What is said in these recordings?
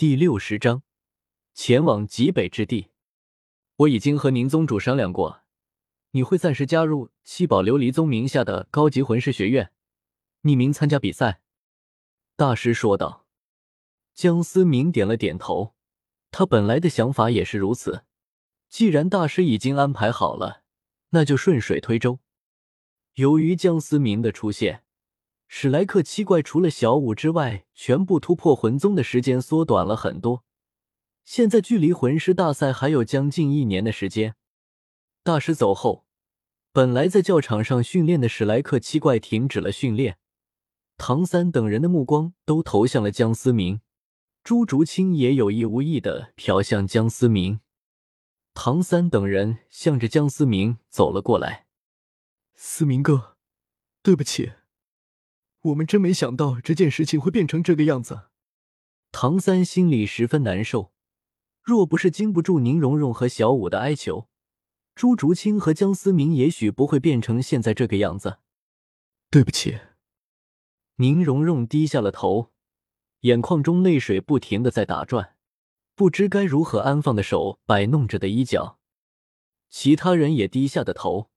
第六十章，前往极北之地。我已经和宁宗主商量过，你会暂时加入七宝琉璃宗名下的高级魂师学院，匿名参加比赛。大师说道。江思明点了点头，他本来的想法也是如此。既然大师已经安排好了，那就顺水推舟。由于江思明的出现。史莱克七怪除了小五之外，全部突破魂宗的时间缩短了很多。现在距离魂师大赛还有将近一年的时间。大师走后，本来在教场上训练的史莱克七怪停止了训练。唐三等人的目光都投向了江思明，朱竹清也有意无意的瞟向江思明。唐三等人向着江思明走了过来：“思明哥，对不起。”我们真没想到这件事情会变成这个样子。唐三心里十分难受，若不是经不住宁荣荣和小五的哀求，朱竹清和江思明也许不会变成现在这个样子。对不起。宁荣荣低下了头，眼眶中泪水不停的在打转，不知该如何安放的手摆弄着的衣角。其他人也低下的头，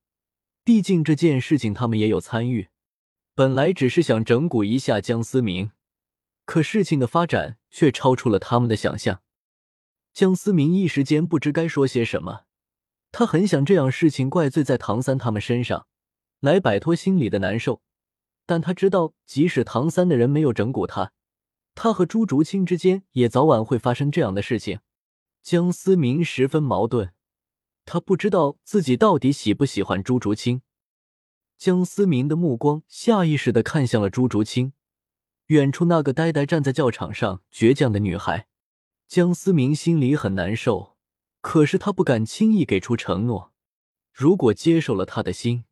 毕竟这件事情他们也有参与。本来只是想整蛊一下江思明，可事情的发展却超出了他们的想象。江思明一时间不知该说些什么，他很想这样事情怪罪在唐三他们身上，来摆脱心里的难受。但他知道，即使唐三的人没有整蛊他，他和朱竹清之间也早晚会发生这样的事情。江思明十分矛盾，他不知道自己到底喜不喜欢朱竹清。江思明的目光下意识的看向了朱竹清，远处那个呆呆站在教场上倔强的女孩。江思明心里很难受，可是他不敢轻易给出承诺。如果接受了他的心，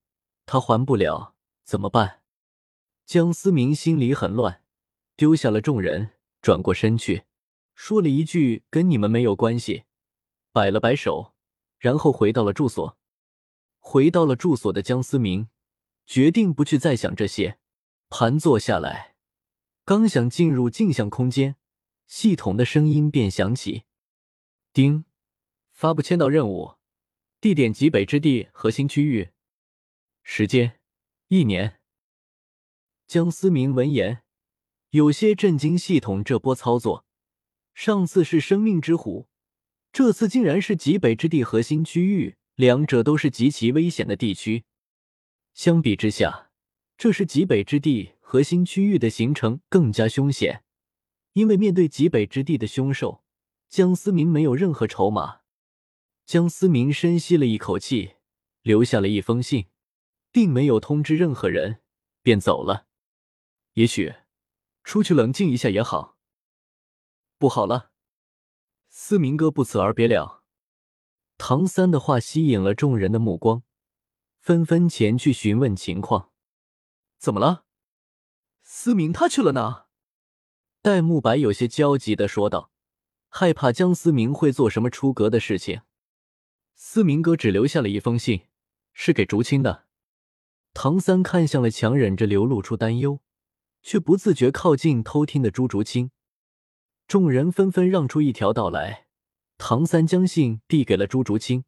他还不了怎么办？江思明心里很乱，丢下了众人，转过身去，说了一句“跟你们没有关系”，摆了摆手，然后回到了住所。回到了住所的江思明。决定不去再想这些，盘坐下来，刚想进入镜像空间，系统的声音便响起：“丁，发布签到任务，地点极北之地核心区域，时间一年。”江思明闻言有些震惊，系统这波操作，上次是生命之虎，这次竟然是极北之地核心区域，两者都是极其危险的地区。相比之下，这是极北之地核心区域的形成更加凶险。因为面对极北之地的凶兽，江思明没有任何筹码。江思明深吸了一口气，留下了一封信，并没有通知任何人，便走了。也许出去冷静一下也好。不好了，思明哥不辞而别了。唐三的话吸引了众人的目光。纷纷前去询问情况，怎么了？思明他去了哪？戴沐白有些焦急的说道，害怕江思明会做什么出格的事情。思明哥只留下了一封信，是给竹青的。唐三看向了强忍着流露出担忧，却不自觉靠近偷听的朱竹清。众人纷纷让出一条道来，唐三将信递给了朱竹清。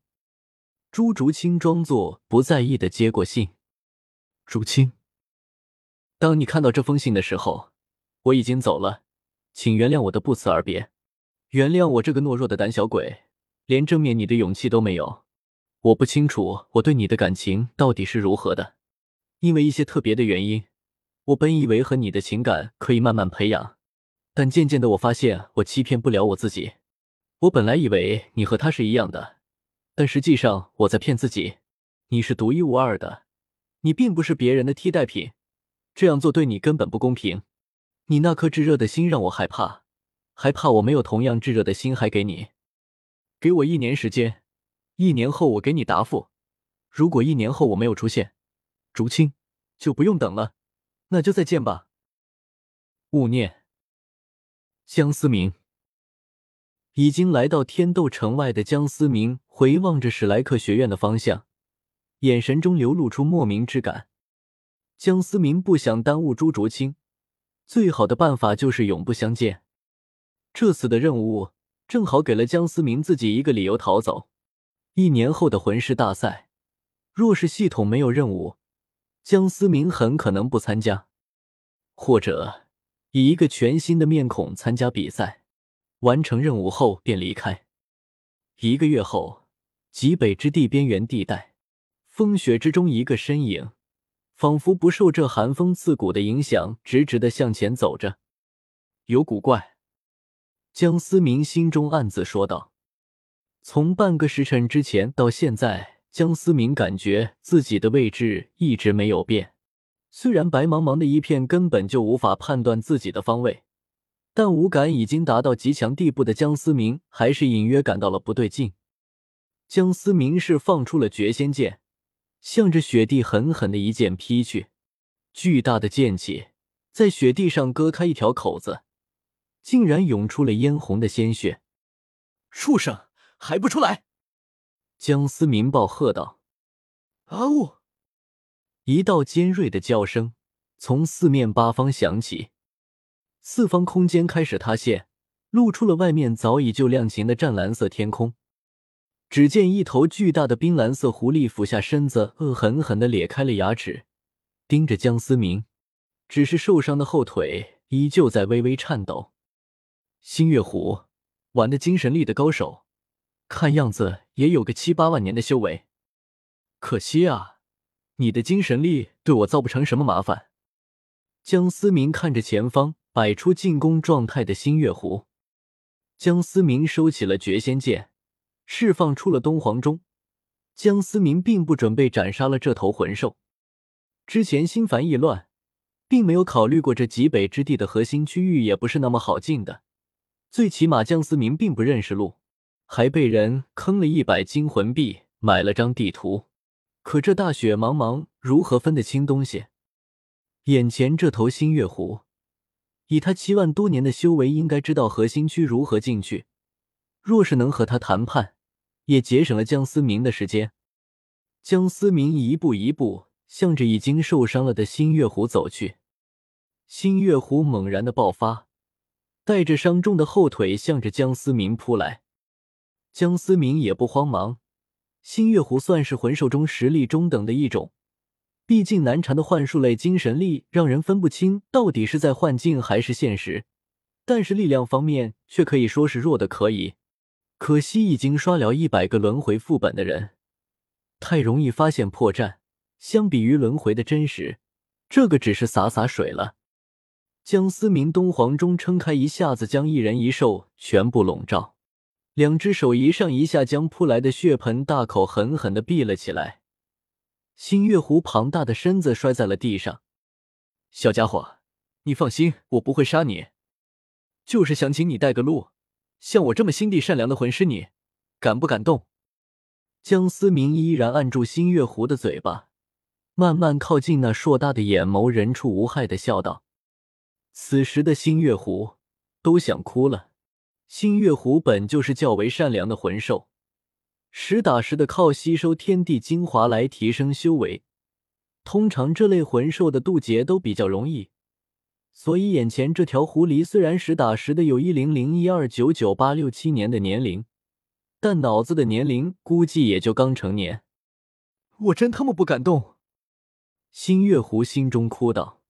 朱竹清装作不在意的接过信。竹清，当你看到这封信的时候，我已经走了，请原谅我的不辞而别，原谅我这个懦弱的胆小鬼，连正面你的勇气都没有。我不清楚我对你的感情到底是如何的，因为一些特别的原因，我本以为和你的情感可以慢慢培养，但渐渐的我发现我欺骗不了我自己。我本来以为你和他是一样的。但实际上，我在骗自己。你是独一无二的，你并不是别人的替代品。这样做对你根本不公平。你那颗炙热的心让我害怕，害怕我没有同样炙热的心还给你。给我一年时间，一年后我给你答复。如果一年后我没有出现，竹青就不用等了，那就再见吧。勿念，江思明。已经来到天斗城外的江思明回望着史莱克学院的方向，眼神中流露出莫名之感。江思明不想耽误朱竹清，最好的办法就是永不相见。这次的任务正好给了江思明自己一个理由逃走。一年后的魂师大赛，若是系统没有任务，江思明很可能不参加，或者以一个全新的面孔参加比赛，完成任务后便离开。一个月后，极北之地边缘地带，风雪之中，一个身影仿佛不受这寒风刺骨的影响，直直的向前走着。有古怪，江思明心中暗自说道。从半个时辰之前到现在，江思明感觉自己的位置一直没有变。虽然白茫茫的一片，根本就无法判断自己的方位，但五感已经达到极强地步的江思明还是隐约感到了不对劲。江思明是放出了绝仙剑，向着雪地狠狠的一剑劈去。巨大的剑气在雪地上割开一条口子，竟然涌出了嫣红的鲜血。畜生！还不出来！江思明暴喝道：“啊呜！”一道尖锐的叫声从四面八方响起，四方空间开始塌陷，露出了外面早已就亮晴的湛蓝色天空。只见一头巨大的冰蓝色狐狸俯下身子，恶狠狠的咧开了牙齿，盯着江思明。只是受伤的后腿依旧在微微颤抖。星月狐玩的精神力的高手。看样子也有个七八万年的修为，可惜啊，你的精神力对我造不成什么麻烦。江思明看着前方摆出进攻状态的星月湖，江思明收起了绝仙剑，释放出了东皇钟。江思明并不准备斩杀了这头魂兽，之前心烦意乱，并没有考虑过这极北之地的核心区域也不是那么好进的，最起码江思明并不认识路。还被人坑了一百金魂币，买了张地图。可这大雪茫茫，如何分得清东西？眼前这头星月狐，以他七万多年的修为，应该知道核心区如何进去。若是能和他谈判，也节省了江思明的时间。江思明一步一步向着已经受伤了的新月狐走去。新月狐猛然的爆发，带着伤重的后腿向着江思明扑来。江思明也不慌忙，新月狐算是魂兽中实力中等的一种，毕竟难缠的幻术类精神力让人分不清到底是在幻境还是现实，但是力量方面却可以说是弱的可以。可惜已经刷了一百个轮回副本的人，太容易发现破绽。相比于轮回的真实，这个只是洒洒水了。江思明东皇钟撑开，一下子将一人一兽全部笼罩。两只手一上一下将扑来的血盆大口狠狠的闭了起来，星月狐庞大的身子摔在了地上。小家伙，你放心，我不会杀你，就是想请你带个路。像我这么心地善良的魂师，你敢不敢动？江思明依然按住星月狐的嘴巴，慢慢靠近那硕大的眼眸，人畜无害的笑道。此时的星月狐都想哭了。星月狐本就是较为善良的魂兽，实打实的靠吸收天地精华来提升修为。通常这类魂兽的渡劫都比较容易，所以眼前这条狐狸虽然实打实的有一零零一二九九八六七年的年龄，但脑子的年龄估计也就刚成年。我真他妈不敢动！星月狐心中哭道。